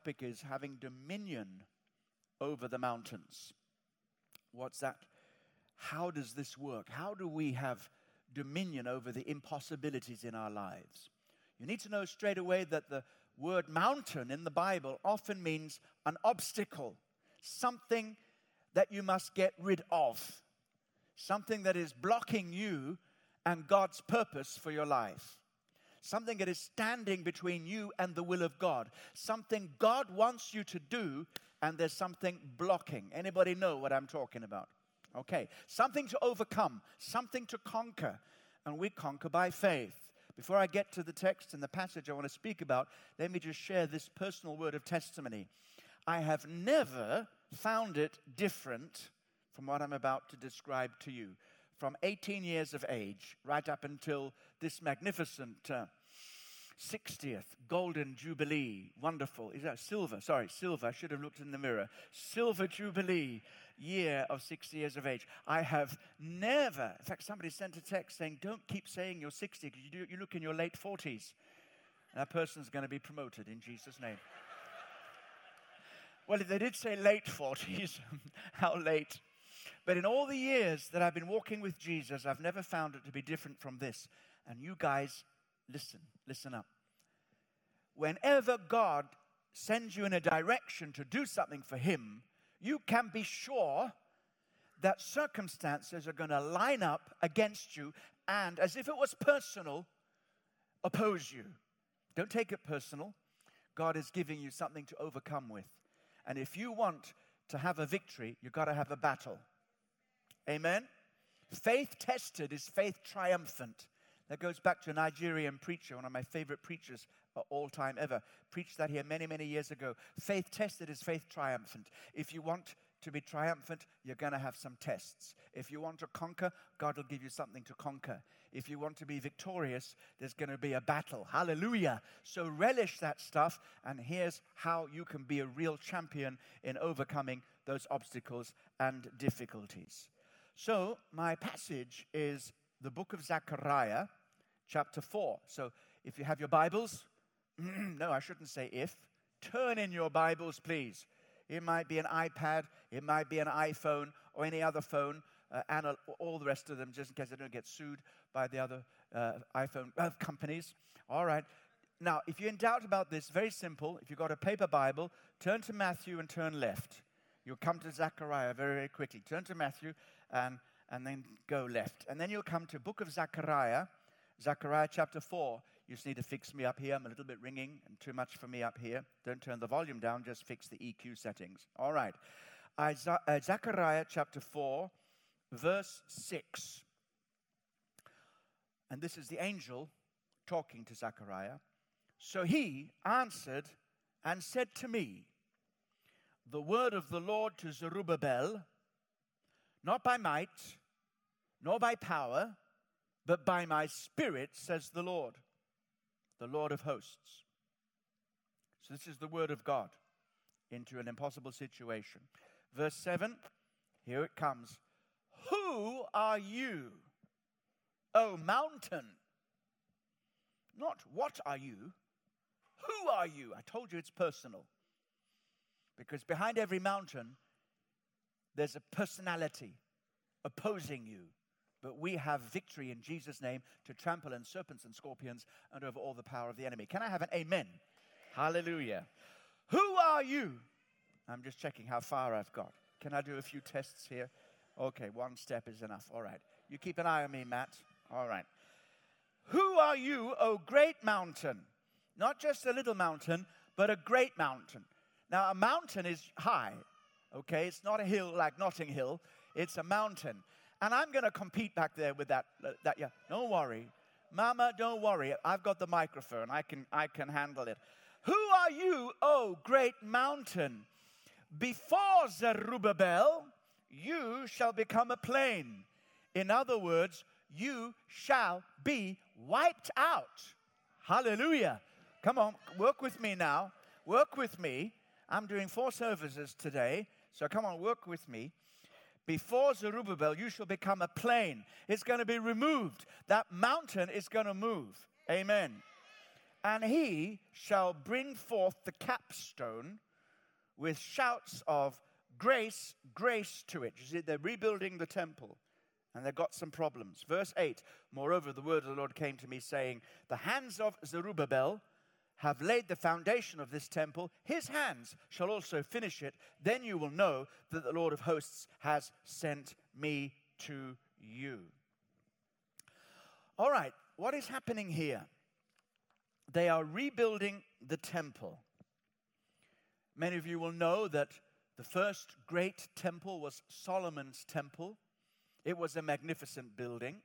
topic is having dominion over the mountains. What's that? How does this work? How do we have dominion over the impossibilities in our lives? You need to know straight away that the word mountain in the Bible often means an obstacle, something that you must get rid of, something that is blocking you and God's purpose for your life. Something that is standing between you and the will of God. Something God wants you to do and there's something blocking. Anybody know what I'm talking about? Okay. Something to overcome, something to conquer. And we conquer by faith. Before I get to the text and the passage I want to speak about, let me just share this personal word of testimony. I have never found it different from what I'm about to describe to you. From 18 years of age right up until this magnificent uh, 60th Golden Jubilee. Wonderful. Is that silver? Sorry, silver. I should have looked in the mirror. Silver Jubilee year of 60 years of age. I have never, in fact, somebody sent a text saying, Don't keep saying you're 60 because you, you look in your late 40s. That person's going to be promoted in Jesus' name. well, they did say late 40s, how late? But in all the years that I've been walking with Jesus, I've never found it to be different from this. And you guys Listen, listen up. Whenever God sends you in a direction to do something for Him, you can be sure that circumstances are going to line up against you and, as if it was personal, oppose you. Don't take it personal. God is giving you something to overcome with. And if you want to have a victory, you've got to have a battle. Amen? Faith tested is faith triumphant. That goes back to a Nigerian preacher, one of my favorite preachers of all time ever. Preached that here many, many years ago. Faith tested is faith triumphant. If you want to be triumphant, you're going to have some tests. If you want to conquer, God will give you something to conquer. If you want to be victorious, there's going to be a battle. Hallelujah. So relish that stuff, and here's how you can be a real champion in overcoming those obstacles and difficulties. So, my passage is the book of Zechariah chapter 4. So if you have your Bibles, no, I shouldn't say if, turn in your Bibles, please. It might be an iPad, it might be an iPhone, or any other phone, uh, and all the rest of them, just in case I don't get sued by the other uh, iPhone uh, companies. All right. Now, if you're in doubt about this, very simple. If you've got a paper Bible, turn to Matthew and turn left. You'll come to Zechariah very, very quickly. Turn to Matthew and, and then go left. And then you'll come to book of Zechariah, Zechariah chapter 4. You just need to fix me up here. I'm a little bit ringing and too much for me up here. Don't turn the volume down, just fix the EQ settings. All right. Uh, Zechariah chapter 4, verse 6. And this is the angel talking to Zechariah. So he answered and said to me, The word of the Lord to Zerubbabel, not by might, nor by power, but by my Spirit, says the Lord, the Lord of hosts. So, this is the word of God into an impossible situation. Verse 7, here it comes. Who are you, O mountain? Not what are you, who are you? I told you it's personal. Because behind every mountain, there's a personality opposing you. But we have victory in Jesus' name to trample on serpents and scorpions and over all the power of the enemy. Can I have an amen? Hallelujah. Who are you? I'm just checking how far I've got. Can I do a few tests here? Okay, one step is enough. All right. You keep an eye on me, Matt. All right. Who are you, O great mountain? Not just a little mountain, but a great mountain. Now, a mountain is high, okay? It's not a hill like Notting Hill, it's a mountain. And I'm going to compete back there with that. Uh, that yeah, don't worry. Mama, don't worry. I've got the microphone. I can, I can handle it. Who are you, oh great mountain? Before Zerubbabel, you shall become a plain. In other words, you shall be wiped out. Hallelujah. Come on, work with me now. Work with me. I'm doing four services today, so come on, work with me. Before Zerubbabel, you shall become a plain. It's going to be removed. That mountain is going to move. Amen. And he shall bring forth the capstone with shouts of grace, grace to it. You see, they're rebuilding the temple and they've got some problems. Verse 8 Moreover, the word of the Lord came to me, saying, The hands of Zerubbabel have laid the foundation of this temple. His hands shall also finish it. Then you will know that the Lord of hosts has sent me to you. All right, what is happening here? They are rebuilding the temple. Many of you will know that the first great temple was Solomon's temple. It was a magnificent building.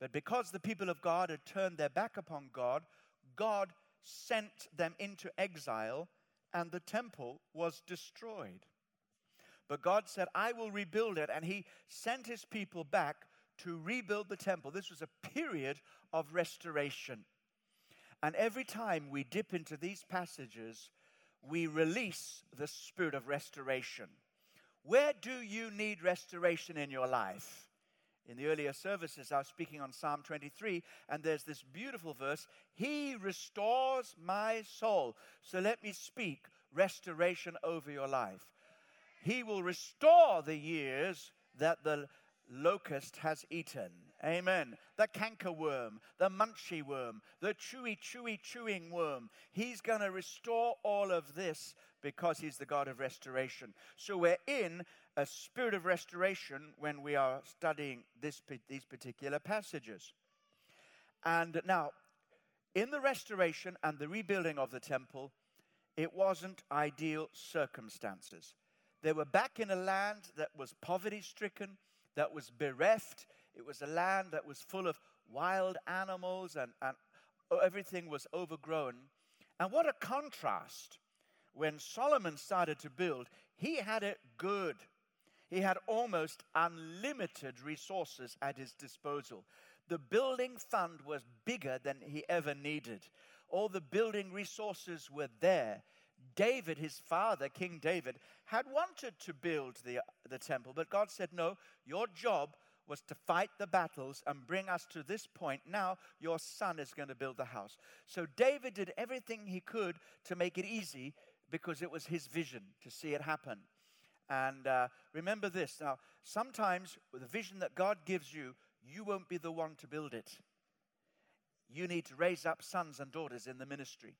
But because the people of God had turned their back upon God, God sent them into exile and the temple was destroyed. But God said, I will rebuild it. And He sent His people back to rebuild the temple. This was a period of restoration. And every time we dip into these passages, we release the spirit of restoration. Where do you need restoration in your life? In the earlier services, I was speaking on Psalm 23, and there's this beautiful verse He restores my soul. So let me speak restoration over your life. He will restore the years that the locust has eaten. Amen. The cankerworm, the munchy worm, the chewy, chewy, chewing worm. He's going to restore all of this because He's the God of restoration. So we're in a spirit of restoration when we are studying this, these particular passages. And now, in the restoration and the rebuilding of the temple, it wasn't ideal circumstances. They were back in a land that was poverty stricken, that was bereft. It was a land that was full of wild animals and, and everything was overgrown. And what a contrast when Solomon started to build, he had it good. He had almost unlimited resources at his disposal. The building fund was bigger than he ever needed. All the building resources were there. David, his father, King David, had wanted to build the, the temple, but God said, No, your job was to fight the battles and bring us to this point. Now your son is going to build the house. So David did everything he could to make it easy because it was his vision to see it happen. And uh, remember this now, sometimes with the vision that God gives you, you won't be the one to build it. You need to raise up sons and daughters in the ministry.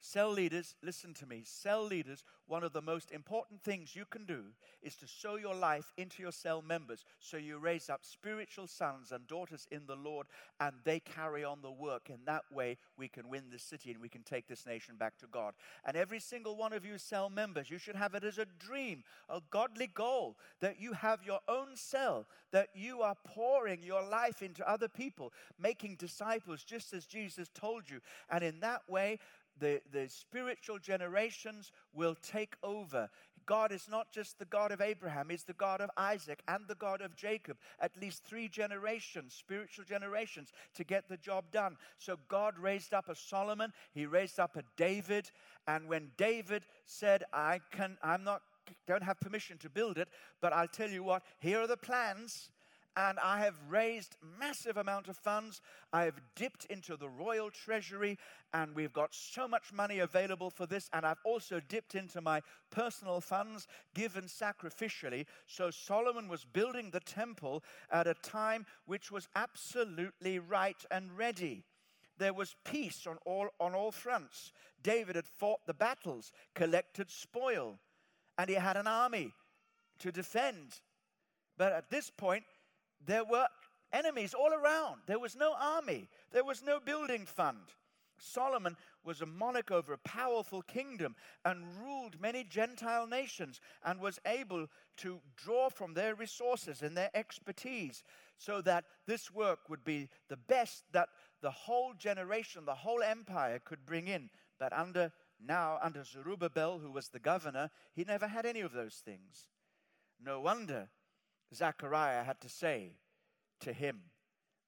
Cell leaders, listen to me. Cell leaders, one of the most important things you can do is to sow your life into your cell members so you raise up spiritual sons and daughters in the Lord and they carry on the work. In that way, we can win this city and we can take this nation back to God. And every single one of you cell members, you should have it as a dream, a godly goal that you have your own cell, that you are pouring your life into other people, making disciples just as Jesus told you. And in that way, the, the spiritual generations will take over. God is not just the God of Abraham, He's the God of Isaac and the God of Jacob. At least three generations, spiritual generations, to get the job done. So God raised up a Solomon, He raised up a David, and when David said, I can, I'm not don't have permission to build it, but I'll tell you what, here are the plans and I have raised massive amount of funds. I have dipped into the royal treasury and we've got so much money available for this and I've also dipped into my personal funds given sacrificially. So Solomon was building the temple at a time which was absolutely right and ready. There was peace on all, on all fronts. David had fought the battles, collected spoil, and he had an army to defend. But at this point, there were enemies all around. There was no army, there was no building fund. Solomon was a monarch over a powerful kingdom and ruled many Gentile nations and was able to draw from their resources and their expertise so that this work would be the best that the whole generation, the whole empire could bring in. But under now, under Zerubbabel, who was the governor, he never had any of those things. No wonder Zechariah had to say to him,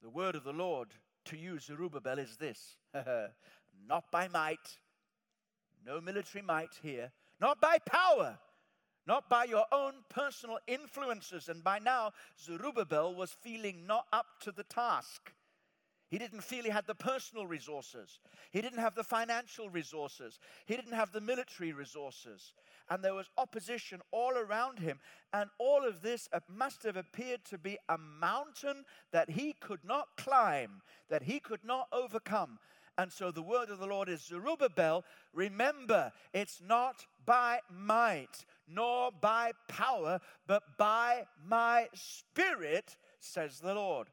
The word of the Lord to you, Zerubbabel, is this not by might, no military might here, not by power, not by your own personal influences. And by now, Zerubbabel was feeling not up to the task. He didn't feel he had the personal resources. He didn't have the financial resources. He didn't have the military resources. And there was opposition all around him. And all of this must have appeared to be a mountain that he could not climb, that he could not overcome. And so the word of the Lord is Zerubbabel, remember, it's not by might nor by power, but by my spirit, says the Lord.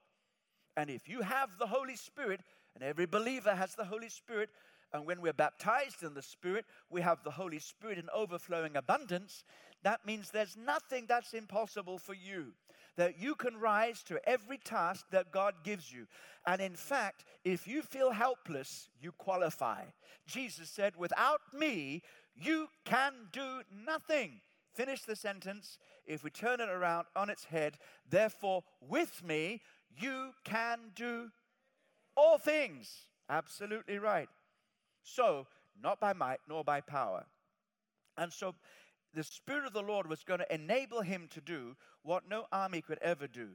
And if you have the Holy Spirit, and every believer has the Holy Spirit, and when we're baptized in the Spirit, we have the Holy Spirit in overflowing abundance, that means there's nothing that's impossible for you. That you can rise to every task that God gives you. And in fact, if you feel helpless, you qualify. Jesus said, Without me, you can do nothing. Finish the sentence. If we turn it around on its head, therefore, with me, you can do all things. Absolutely right. So, not by might nor by power. And so, the Spirit of the Lord was going to enable him to do what no army could ever do.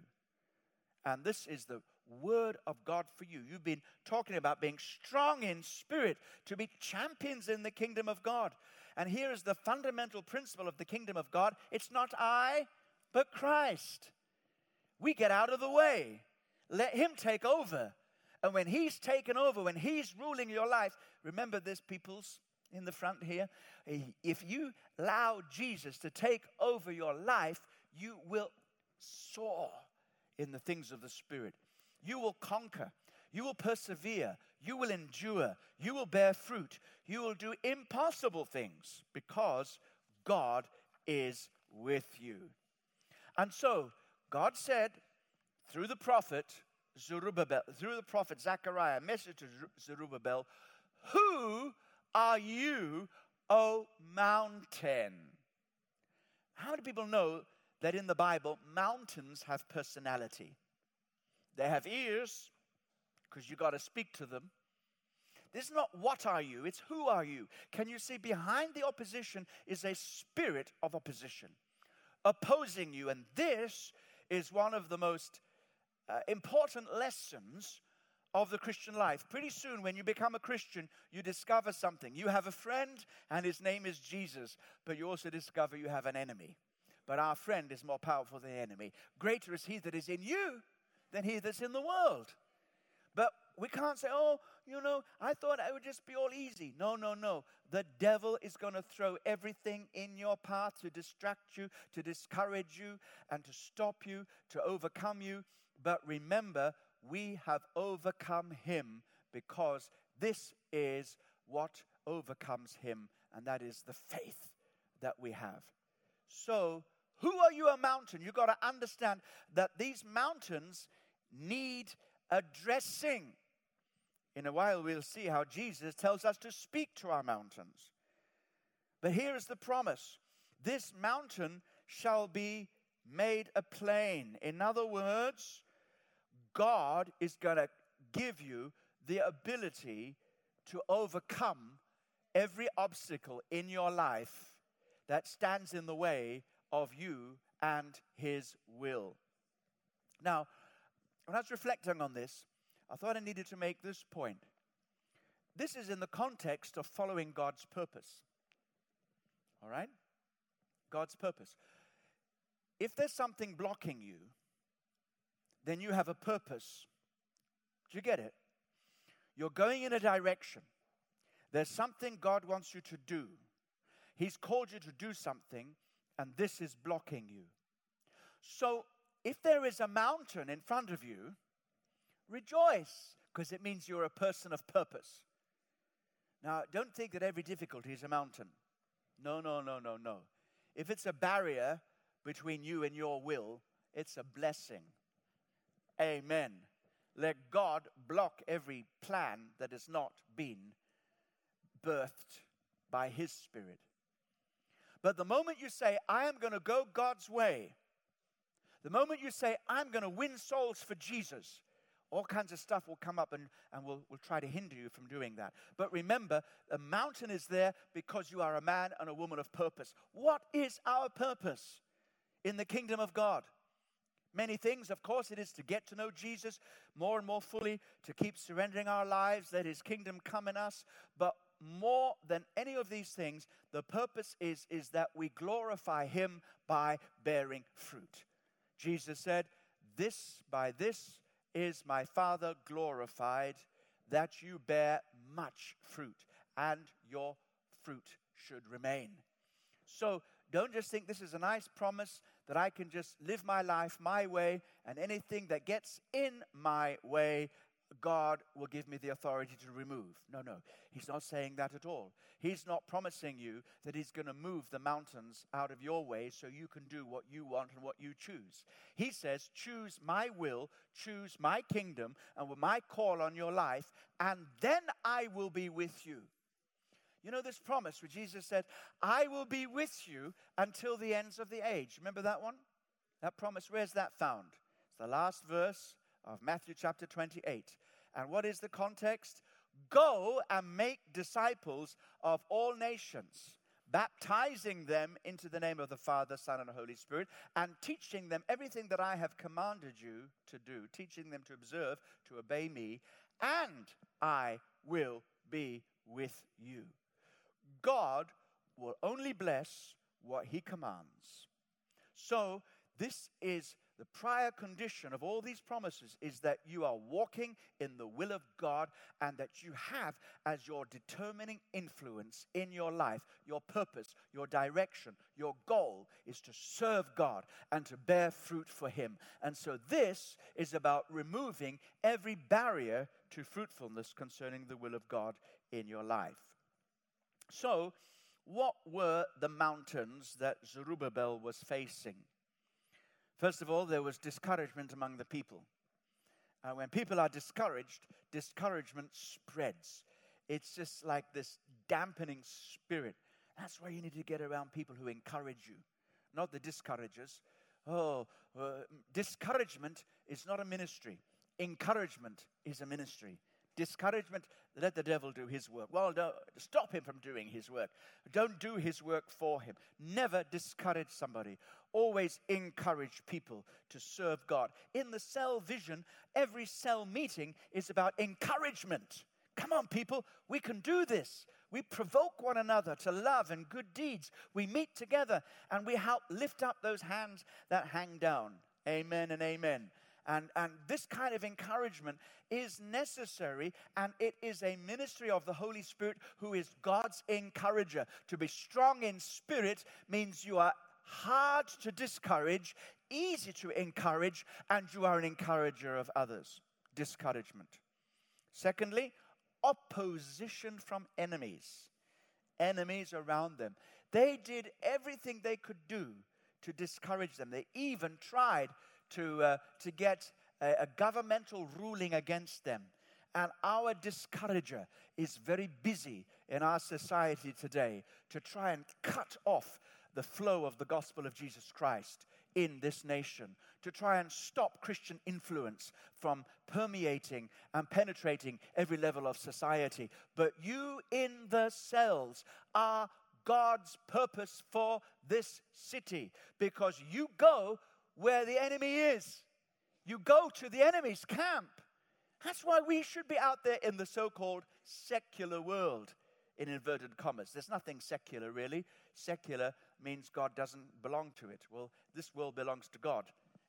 And this is the word of God for you. You've been talking about being strong in spirit to be champions in the kingdom of God. And here is the fundamental principle of the kingdom of God it's not I, but Christ. We get out of the way. Let Him take over. And when He's taken over, when He's ruling your life, remember this, peoples in the front here. If you allow Jesus to take over your life, you will soar in the things of the Spirit. You will conquer. You will persevere. You will endure. You will bear fruit. You will do impossible things because God is with you. And so, God said, through the prophet Zerubbabel, through the prophet Zechariah, a message to Zerubbabel, Who are you, O mountain? How many people know that in the Bible, mountains have personality? They have ears, because you got to speak to them. This is not what are you, it's who are you. Can you see behind the opposition is a spirit of opposition opposing you? And this is one of the most uh, important lessons of the Christian life. Pretty soon, when you become a Christian, you discover something. You have a friend, and his name is Jesus, but you also discover you have an enemy. But our friend is more powerful than the enemy. Greater is he that is in you than he that's in the world. We can't say, oh, you know, I thought it would just be all easy. No, no, no. The devil is going to throw everything in your path to distract you, to discourage you, and to stop you, to overcome you. But remember, we have overcome him because this is what overcomes him, and that is the faith that we have. So, who are you a mountain? You've got to understand that these mountains need addressing. In a while, we'll see how Jesus tells us to speak to our mountains. But here is the promise this mountain shall be made a plain. In other words, God is going to give you the ability to overcome every obstacle in your life that stands in the way of you and His will. Now, when I was reflecting on this, I thought I needed to make this point. This is in the context of following God's purpose. All right? God's purpose. If there's something blocking you, then you have a purpose. Do you get it? You're going in a direction. There's something God wants you to do. He's called you to do something, and this is blocking you. So, if there is a mountain in front of you, rejoice, because it means you're a person of purpose. Now, don't think that every difficulty is a mountain. No, no, no, no, no. If it's a barrier between you and your will, it's a blessing. Amen. Let God block every plan that has not been birthed by His Spirit. But the moment you say, I am going to go God's way, the moment you say, I'm going to win souls for Jesus, all kinds of stuff will come up and, and will will try to hinder you from doing that. But remember, the mountain is there because you are a man and a woman of purpose. What is our purpose in the kingdom of God? Many things, of course, it is to get to know Jesus more and more fully, to keep surrendering our lives, let his kingdom come in us. But more than any of these things, the purpose is, is that we glorify him by bearing fruit. Jesus said, This by this is my Father glorified, that you bear much fruit, and your fruit should remain. So don't just think this is a nice promise that I can just live my life my way, and anything that gets in my way, God will give me the authority to remove. No, no, He's not saying that at all. He's not promising you that He's going to move the mountains out of your way so you can do what you want and what you choose. He says, Choose my will, choose my kingdom, and with my call on your life, and then I will be with you. You know this promise where Jesus said, I will be with you until the ends of the age. Remember that one? That promise, where's that found? It's the last verse of Matthew chapter 28. And what is the context? Go and make disciples of all nations, baptizing them into the name of the Father, Son, and Holy Spirit, and teaching them everything that I have commanded you to do, teaching them to observe, to obey me, and I will be with you. God will only bless what he commands. So, this is the prior condition of all these promises is that you are walking in the will of God and that you have as your determining influence in your life, your purpose, your direction, your goal is to serve God and to bear fruit for Him. And so this is about removing every barrier to fruitfulness concerning the will of God in your life. So, what were the mountains that Zerubbabel was facing? First of all, there was discouragement among the people. And when people are discouraged, discouragement spreads. It's just like this dampening spirit. That's why you need to get around people who encourage you, not the discouragers. Oh, uh, discouragement is not a ministry, encouragement is a ministry. Discouragement, let the devil do his work. Well, no, stop him from doing his work. Don't do his work for him. Never discourage somebody. Always encourage people to serve God. In the cell vision, every cell meeting is about encouragement. Come on, people, we can do this. We provoke one another to love and good deeds. We meet together and we help lift up those hands that hang down. Amen and amen. And, and this kind of encouragement is necessary, and it is a ministry of the Holy Spirit who is God's encourager. To be strong in spirit means you are hard to discourage, easy to encourage, and you are an encourager of others. Discouragement. Secondly, opposition from enemies. Enemies around them. They did everything they could do to discourage them. They even tried to, uh, to get a, a governmental ruling against them. And our discourager is very busy in our society today to try and cut off the flow of the gospel of Jesus Christ in this nation, to try and stop Christian influence from permeating and penetrating every level of society. But you in the cells are God's purpose for this city because you go where the enemy is. You go to the enemy's camp. That's why we should be out there in the so called secular world, in inverted commas. There's nothing secular, really. Secular means God doesn't belong to it. Well, this world belongs to God.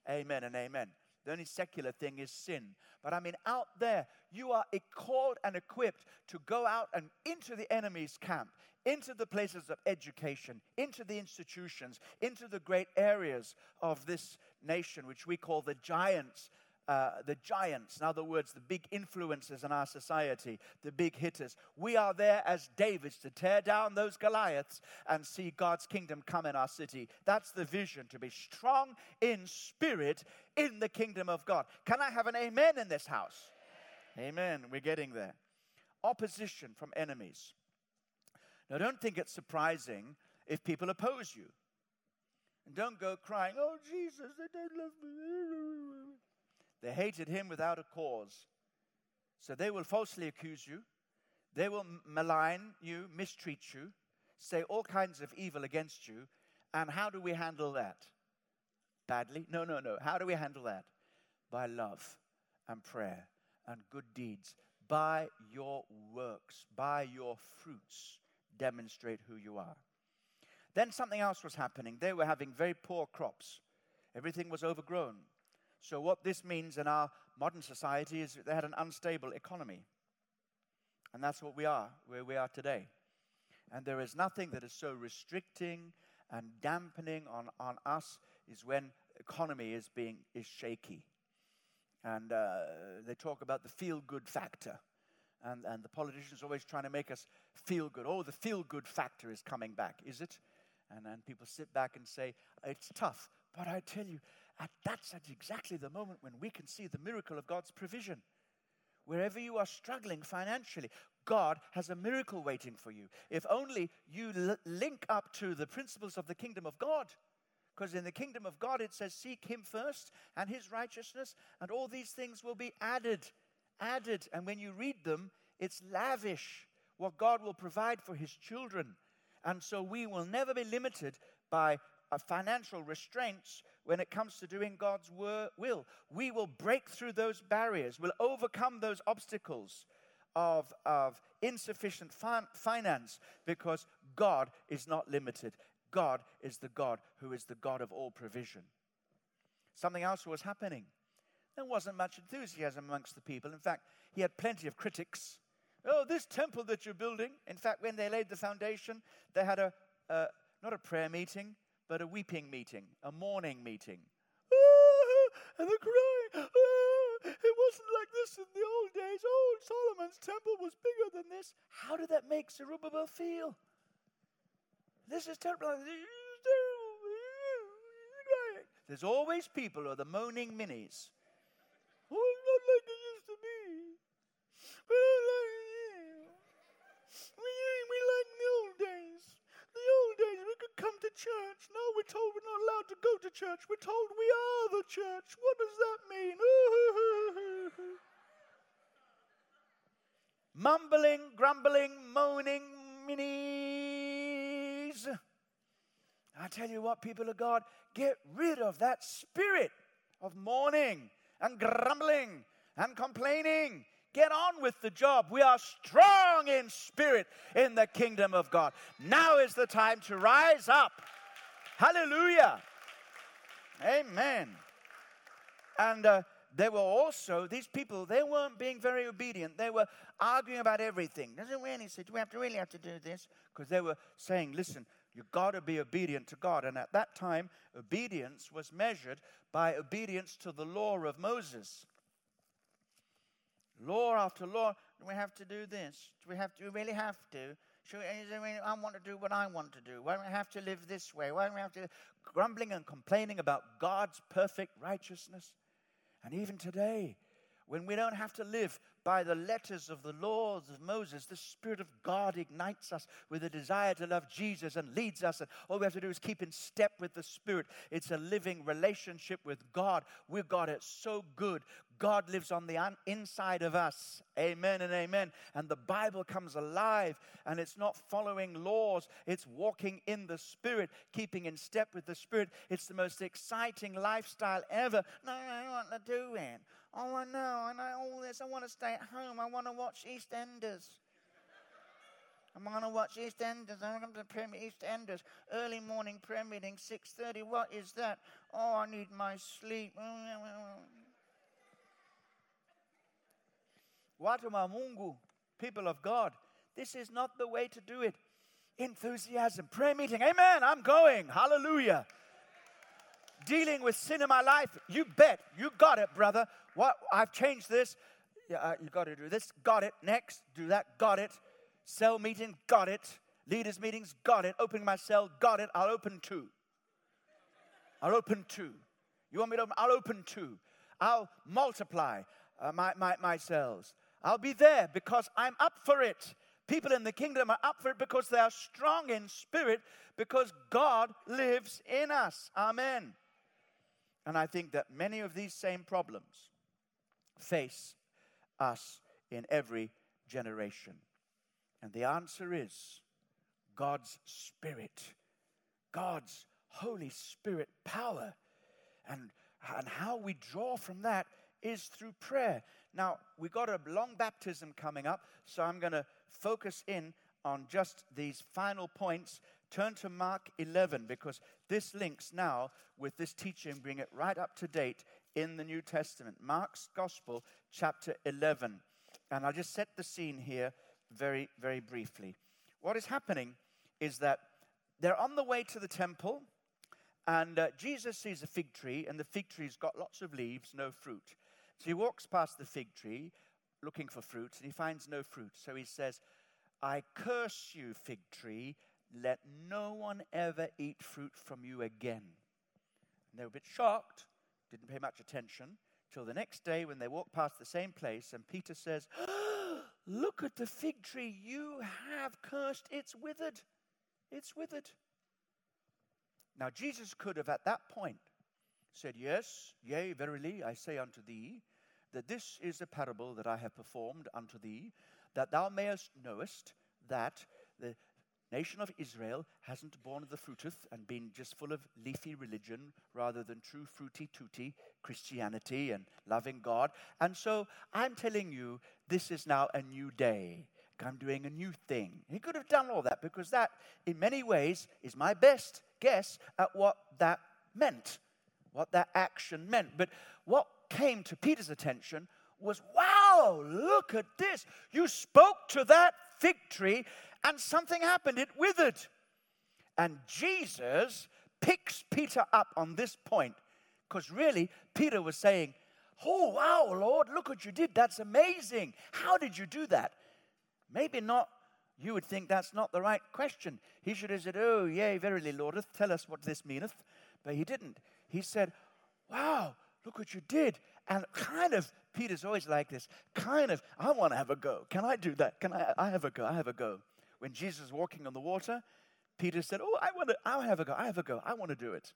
Amen and amen. The only secular thing is sin. But I mean, out there, you are called and equipped to go out and into the enemy's camp, into the places of education, into the institutions, into the great areas of this nation, which we call the giants. Uh, the giants, in other words, the big influences in our society, the big hitters. We are there as Davids to tear down those Goliaths and see God's kingdom come in our city. That's the vision to be strong in spirit in the kingdom of God. Can I have an amen in this house? Amen. We're getting there. Opposition from enemies. Now, don't think it's surprising if people oppose you. And don't go crying, oh, Jesus, they don't love me. They hated him without a cause. So they will falsely accuse you. They will malign you, mistreat you, say all kinds of evil against you. And how do we handle that? badly. No, no, no. How do we handle that? By love and prayer and good deeds. By your works, by your fruits, demonstrate who you are. Then something else was happening. They were having very poor crops, everything was overgrown. So, what this means in our modern society is they had an unstable economy. And that's what we are, where we are today. And there is nothing that is so restricting and dampening on, on us is when economy is being is shaky. And uh, they talk about the feel good factor. And, and the politicians always trying to make us feel good. Oh, the feel good factor is coming back, is it? And then people sit back and say, it's tough. But I tell you, at, that's at exactly the moment when we can see the miracle of God's provision. Wherever you are struggling financially, God has a miracle waiting for you. If only you l- link up to the principles of the kingdom of God. Because in the kingdom of God, it says, Seek Him first and His righteousness, and all these things will be added. Added. And when you read them, it's lavish what God will provide for His children. And so we will never be limited by financial restraints when it comes to doing God's will. We will break through those barriers, we'll overcome those obstacles of, of insufficient fin- finance because God is not limited. God is the God who is the God of all provision. Something else was happening. There wasn't much enthusiasm amongst the people. In fact, he had plenty of critics. Oh, this temple that you're building. In fact, when they laid the foundation, they had a, a not a prayer meeting, but a weeping meeting, a mourning meeting. Oh, and they're crying. Oh, ah, it wasn't like this in the old days. Oh, Solomon's temple was bigger than this. How did that make Zerubbabel feel? This is terrible. There's always people who are the moaning minis. Oh, it's not like it used to be. We don't like it. We, we like the old days. The old days we could come to church. Now we're told go to church. We're told we are the church. What does that mean? Mumbling, grumbling, moaning minis. I tell you what, people of God, get rid of that spirit of mourning and grumbling and complaining. Get on with the job. We are strong in spirit in the kingdom of God. Now is the time to rise up. Hallelujah. Amen. And uh, they were also, these people, they weren't being very obedient. They were arguing about everything. Doesn't really say, do we have to really have to do this? Because they were saying, listen, You've got to be obedient to God. And at that time, obedience was measured by obedience to the law of Moses. Law after law. Do we have to do this? Do we have to? Do we really have to? Should eh, I want to do what I want to do. Why do we have to live this way? Why do we have to grumbling and complaining about God's perfect righteousness? And even today, when we don't have to live by the letters of the laws of Moses, the Spirit of God ignites us with a desire to love Jesus and leads us. And all we have to do is keep in step with the Spirit. It's a living relationship with God. We've got it so good. God lives on the un- inside of us. Amen and amen. And the Bible comes alive, and it's not following laws, it's walking in the Spirit, keeping in step with the Spirit. It's the most exciting lifestyle ever. No, I want to do it. Oh, I know, I know all this. I want to stay at home. I want to watch EastEnders. I'm going to watch EastEnders. I'm going to Premier EastEnders. Early morning prayer meeting, 6.30. What is that? Oh, I need my sleep. Watu wa Mungu, people of God, this is not the way to do it. Enthusiasm, prayer meeting. Amen. I'm going. Hallelujah dealing with sin in my life, you bet. You got it, brother. What? I've changed this. Yeah, uh, you got to do this. Got it. Next, do that. Got it. Cell meeting. Got it. Leaders meetings. Got it. Opening my cell. Got it. I'll open two. I'll open two. You want me to open? I'll open two. I'll multiply uh, my, my, my cells. I'll be there because I'm up for it. People in the kingdom are up for it because they are strong in spirit because God lives in us. Amen. And I think that many of these same problems face us in every generation. And the answer is God's Spirit, God's Holy Spirit power. And, and how we draw from that is through prayer. Now, we've got a long baptism coming up, so I'm going to focus in on just these final points. Turn to Mark 11 because this links now with this teaching, bring it right up to date in the New Testament. Mark's Gospel, chapter 11. And I'll just set the scene here very, very briefly. What is happening is that they're on the way to the temple, and uh, Jesus sees a fig tree, and the fig tree's got lots of leaves, no fruit. So he walks past the fig tree looking for fruit, and he finds no fruit. So he says, I curse you, fig tree, let no one ever eat fruit from you again. And they were a bit shocked, didn't pay much attention, till the next day when they walked past the same place, and Peter says, Look at the fig tree you have cursed, it's withered. It's withered. Now, Jesus could have at that point said, Yes, yea, verily, I say unto thee, that this is a parable that I have performed unto thee, that thou mayest knowest that the nation of Israel hasn't borne the fruiteth and been just full of leafy religion rather than true fruity tooty Christianity and loving God. And so I'm telling you, this is now a new day. I'm doing a new thing. He could have done all that because that, in many ways, is my best guess at what that meant, what that action meant. But what came to Peter's attention was wow, look at this. You spoke to that fig tree and something happened, it withered. And Jesus picks Peter up on this point because really, Peter was saying, Oh, wow, Lord, look what you did. That's amazing. How did you do that? Maybe not. You would think that's not the right question. He should have said, Oh, yea, verily, Lordeth, tell us what this meaneth. But he didn't. He said, Wow, look what you did. And kind of, Peter's always like this, kind of, I want to have a go. Can I do that? Can I, I have a go? I have a go. When Jesus was walking on the water, Peter said, Oh, I want to, I'll have a go. I have a go. I want to do it.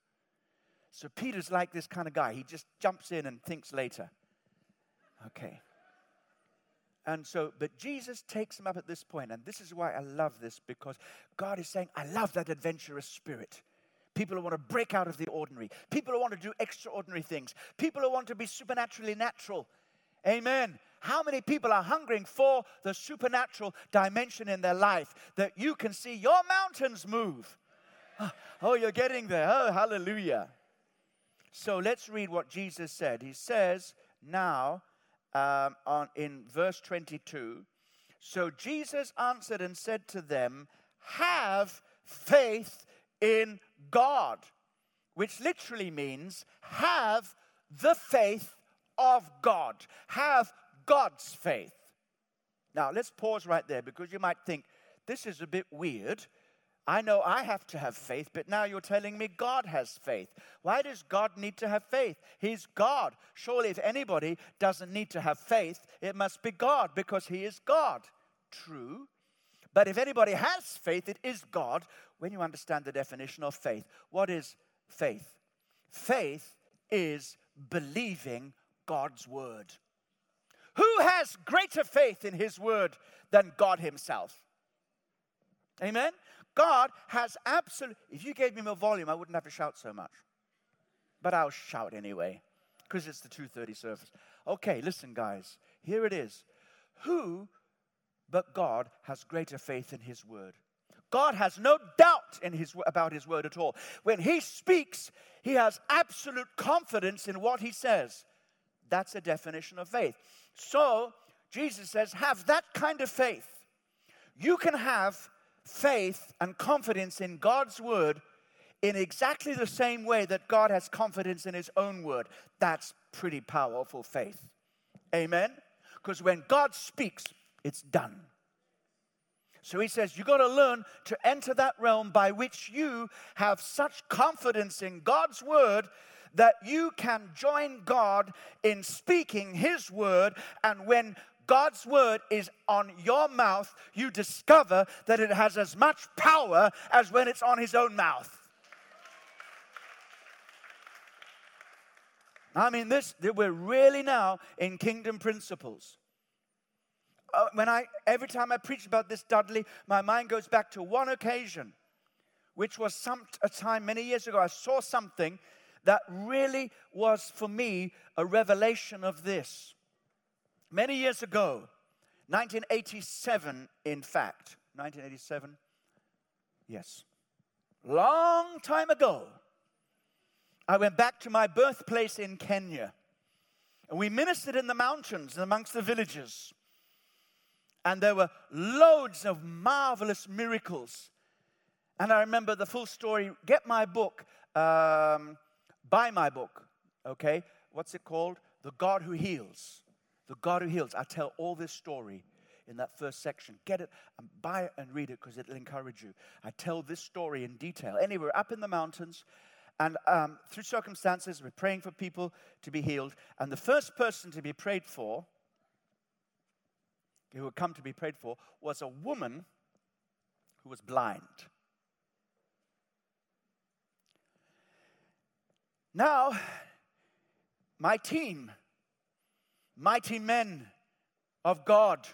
So Peter's like this kind of guy. He just jumps in and thinks later. Okay. And so, but Jesus takes him up at this point, and this is why I love this because God is saying, I love that adventurous spirit. People who want to break out of the ordinary. People who want to do extraordinary things. People who want to be supernaturally natural. Amen. How many people are hungering for the supernatural dimension in their life that you can see your mountains move? Oh, you're getting there. Oh, hallelujah. So let's read what Jesus said. He says now um, on, in verse 22 So Jesus answered and said to them, Have faith in God, which literally means have the faith of God. Have God's faith. Now, let's pause right there because you might think this is a bit weird. I know I have to have faith, but now you're telling me God has faith. Why does God need to have faith? He's God. Surely, if anybody doesn't need to have faith, it must be God because He is God. True. But if anybody has faith, it is God when you understand the definition of faith. What is faith? Faith is believing God's word. Who has greater faith in his word than God himself? Amen? God has absolute. If you gave me more volume, I wouldn't have to shout so much. But I'll shout anyway, because it's the 2:30 service. Okay, listen, guys. Here it is. Who but God has greater faith in His word. God has no doubt in his, about His word at all. When He speaks, He has absolute confidence in what He says. That's a definition of faith. So, Jesus says, have that kind of faith. You can have faith and confidence in God's word in exactly the same way that God has confidence in His own word. That's pretty powerful faith. Amen? Because when God speaks, it's done. So he says, You've got to learn to enter that realm by which you have such confidence in God's word that you can join God in speaking his word. And when God's word is on your mouth, you discover that it has as much power as when it's on his own mouth. I mean, this, we're really now in kingdom principles uh, when I, every time I preach about this, Dudley, my mind goes back to one occasion, which was some a time many years ago. I saw something that really was for me a revelation of this. Many years ago, 1987, in fact, 1987, yes, long time ago, I went back to my birthplace in Kenya. And we ministered in the mountains and amongst the villages. And there were loads of marvelous miracles. And I remember the full story. Get my book, um, buy my book, okay? What's it called? The God Who Heals. The God Who Heals. I tell all this story in that first section. Get it and buy it and read it because it'll encourage you. I tell this story in detail. Anyway, up in the mountains, and um, through circumstances, we're praying for people to be healed. And the first person to be prayed for, who had come to be prayed for, was a woman who was blind. Now, my team, mighty men of God,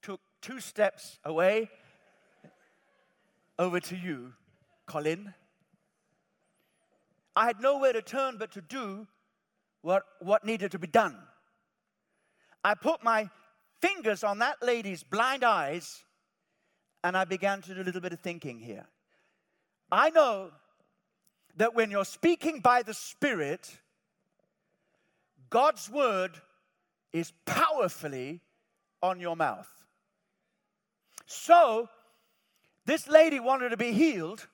took two steps away over to you, Colin. I had nowhere to turn but to do what, what needed to be done. I put my fingers on that lady's blind eyes and I began to do a little bit of thinking here. I know that when you're speaking by the Spirit, God's word is powerfully on your mouth. So, this lady wanted to be healed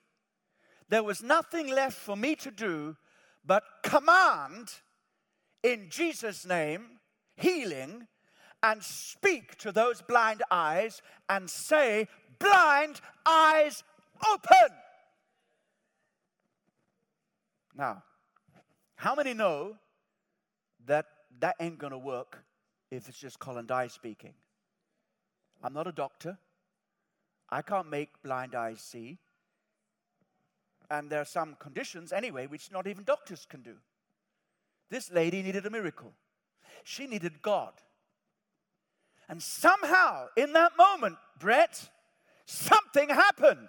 there was nothing left for me to do but command in Jesus' name healing and speak to those blind eyes and say, Blind eyes open. Now, how many know that that ain't going to work if it's just Colin Dye speaking? I'm not a doctor. I can't make blind eyes see. And there are some conditions, anyway, which not even doctors can do. This lady needed a miracle. She needed God. And somehow, in that moment, Brett, something happened.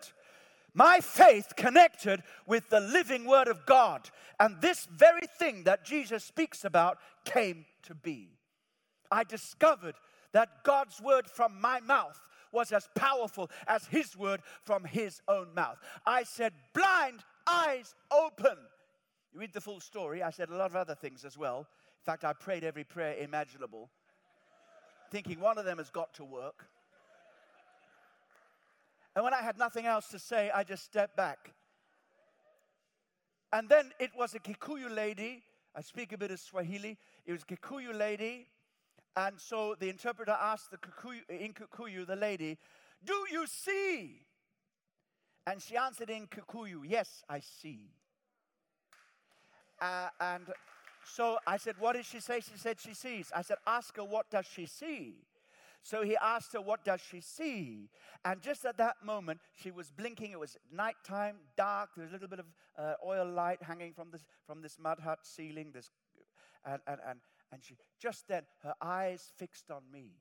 My faith connected with the living Word of God. And this very thing that Jesus speaks about came to be. I discovered that God's Word from my mouth was as powerful as his word from his own mouth. I said, blind eyes open. You read the full story. I said a lot of other things as well. In fact, I prayed every prayer imaginable, thinking one of them has got to work. And when I had nothing else to say, I just stepped back. And then it was a Kikuyu lady. I speak a bit of Swahili. It was a Kikuyu lady and so the interpreter asked the Kikuyu, in Kikuyu, the lady, Do you see? And she answered in Kikuyu, Yes, I see. Uh, and so I said, What did she say? She said, She sees. I said, Ask her, what does she see? So he asked her, What does she see? And just at that moment, she was blinking. It was nighttime, dark. There was a little bit of uh, oil light hanging from this, from this mud hut ceiling. This, and, and, and, and she just then her eyes fixed on me.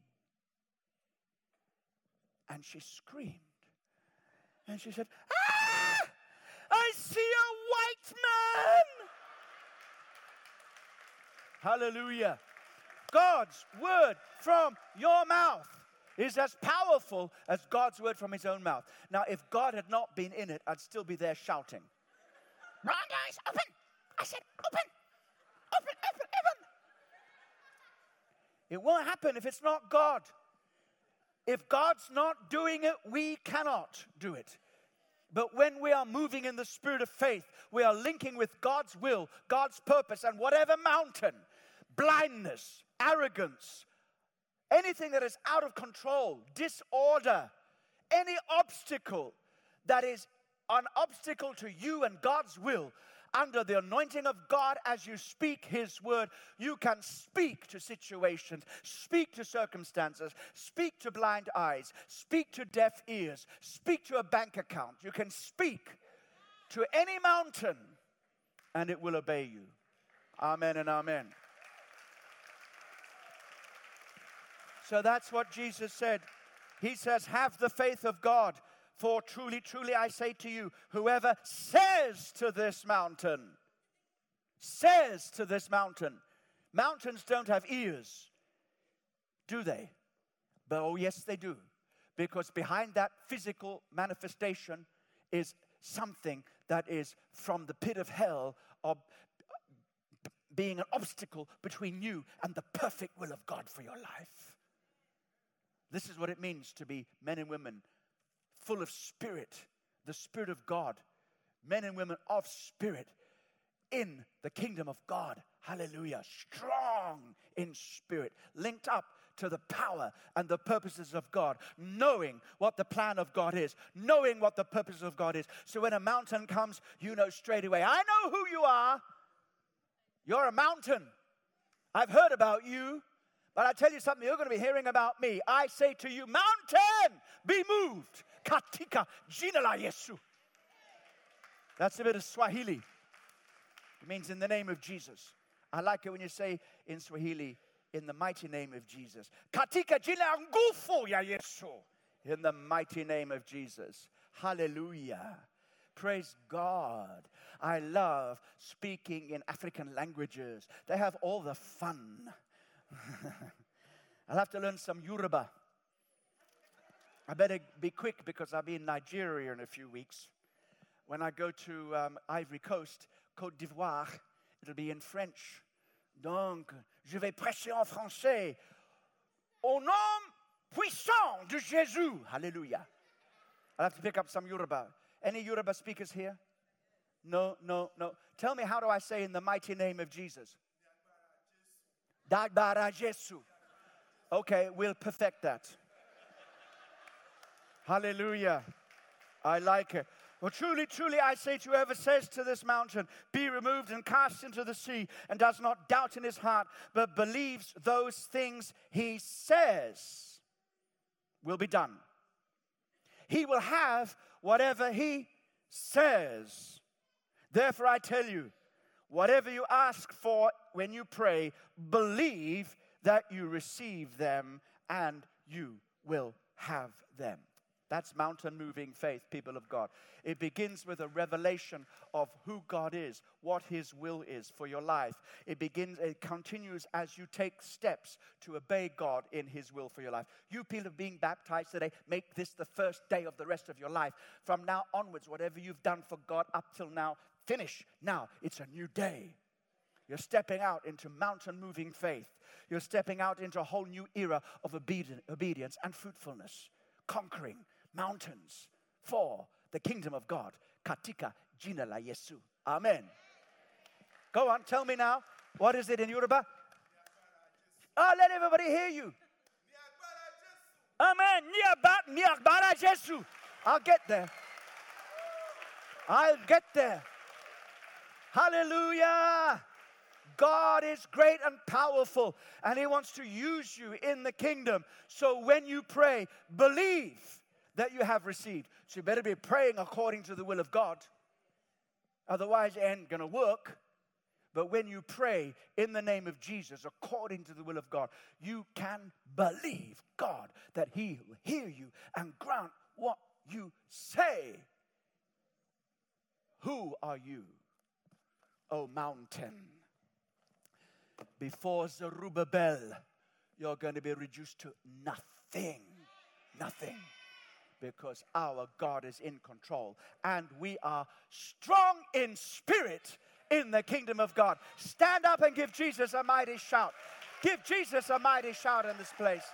And she screamed. And she said, Ah! I see a white man! Hallelujah. God's word from your mouth is as powerful as God's word from his own mouth. Now, if God had not been in it, I'd still be there shouting. Blind eyes, open! I said, open! Open, open, open! It won't happen if it's not God. If God's not doing it, we cannot do it. But when we are moving in the spirit of faith, we are linking with God's will, God's purpose, and whatever mountain, blindness, arrogance, anything that is out of control, disorder, any obstacle that is an obstacle to you and God's will, under the anointing of God as you speak His word, you can speak to situations, speak to circumstances, speak to blind eyes, speak to deaf ears, speak to a bank account. You can speak to any mountain and it will obey you. Amen and amen. So that's what Jesus said. He says, Have the faith of God. For truly, truly, I say to you, whoever says to this mountain, says to this mountain, Mountains don't have ears, do they? But oh, yes, they do. Because behind that physical manifestation is something that is from the pit of hell of being an obstacle between you and the perfect will of God for your life. This is what it means to be men and women full of spirit, the Spirit of God, men and women of spirit in the kingdom of God. Hallelujah. Strong in spirit, linked up to the power and the purposes of God, knowing what the plan of God is, knowing what the purpose of God is. So when a mountain comes, you know straight away, I know who you are. You're a mountain. I've heard about you, but I tell you something, you're going to be hearing about me. I say to you, mountain, be moved. Katika jinala Yesu. That's a bit of Swahili. It means in the name of Jesus. I like it when you say in Swahili, in the mighty name of Jesus. Katika jina ya Yesu. In the mighty name of Jesus. Hallelujah. Praise God. I love speaking in African languages. They have all the fun. I'll have to learn some Yoruba. I better be quick because I'll be in Nigeria in a few weeks. When I go to um, Ivory Coast, Côte d'Ivoire, it'll be in French. Donc, je vais prêcher en français au nom puissant de Jésus. Hallelujah. I'll have to pick up some Yoruba. Any Yoruba speakers here? No, no, no. Tell me, how do I say in the mighty name of Jesus? Dagbara Jesu. Okay, we'll perfect that. Hallelujah. I like it. Well, truly, truly, I say to whoever says to this mountain, Be removed and cast into the sea, and does not doubt in his heart, but believes those things he says will be done. He will have whatever he says. Therefore, I tell you, whatever you ask for when you pray, believe that you receive them and you will have them. That's mountain moving faith, people of God. It begins with a revelation of who God is, what His will is for your life. It begins, it continues as you take steps to obey God in His will for your life. You people being baptized today, make this the first day of the rest of your life. From now onwards, whatever you've done for God up till now, finish. Now it's a new day. You're stepping out into mountain moving faith. You're stepping out into a whole new era of obedience and fruitfulness, conquering mountains for the kingdom of God. Katika jina la Yesu. Amen. Go on, tell me now. What is it in Yoruba? Oh, let everybody hear you. Amen. Jesu. I'll get there. I'll get there. Hallelujah. God is great and powerful, and He wants to use you in the kingdom. So when you pray, believe that you have received. So you better be praying according to the will of God. Otherwise, it ain't going to work. But when you pray in the name of Jesus, according to the will of God, you can believe God that He will hear you and grant what you say. Who are you, O mountain? Before Zerubbabel, you're going to be reduced to nothing. Nothing because our God is in control and we are strong in spirit in the kingdom of God. Stand up and give Jesus a mighty shout. Give Jesus a mighty shout in this place.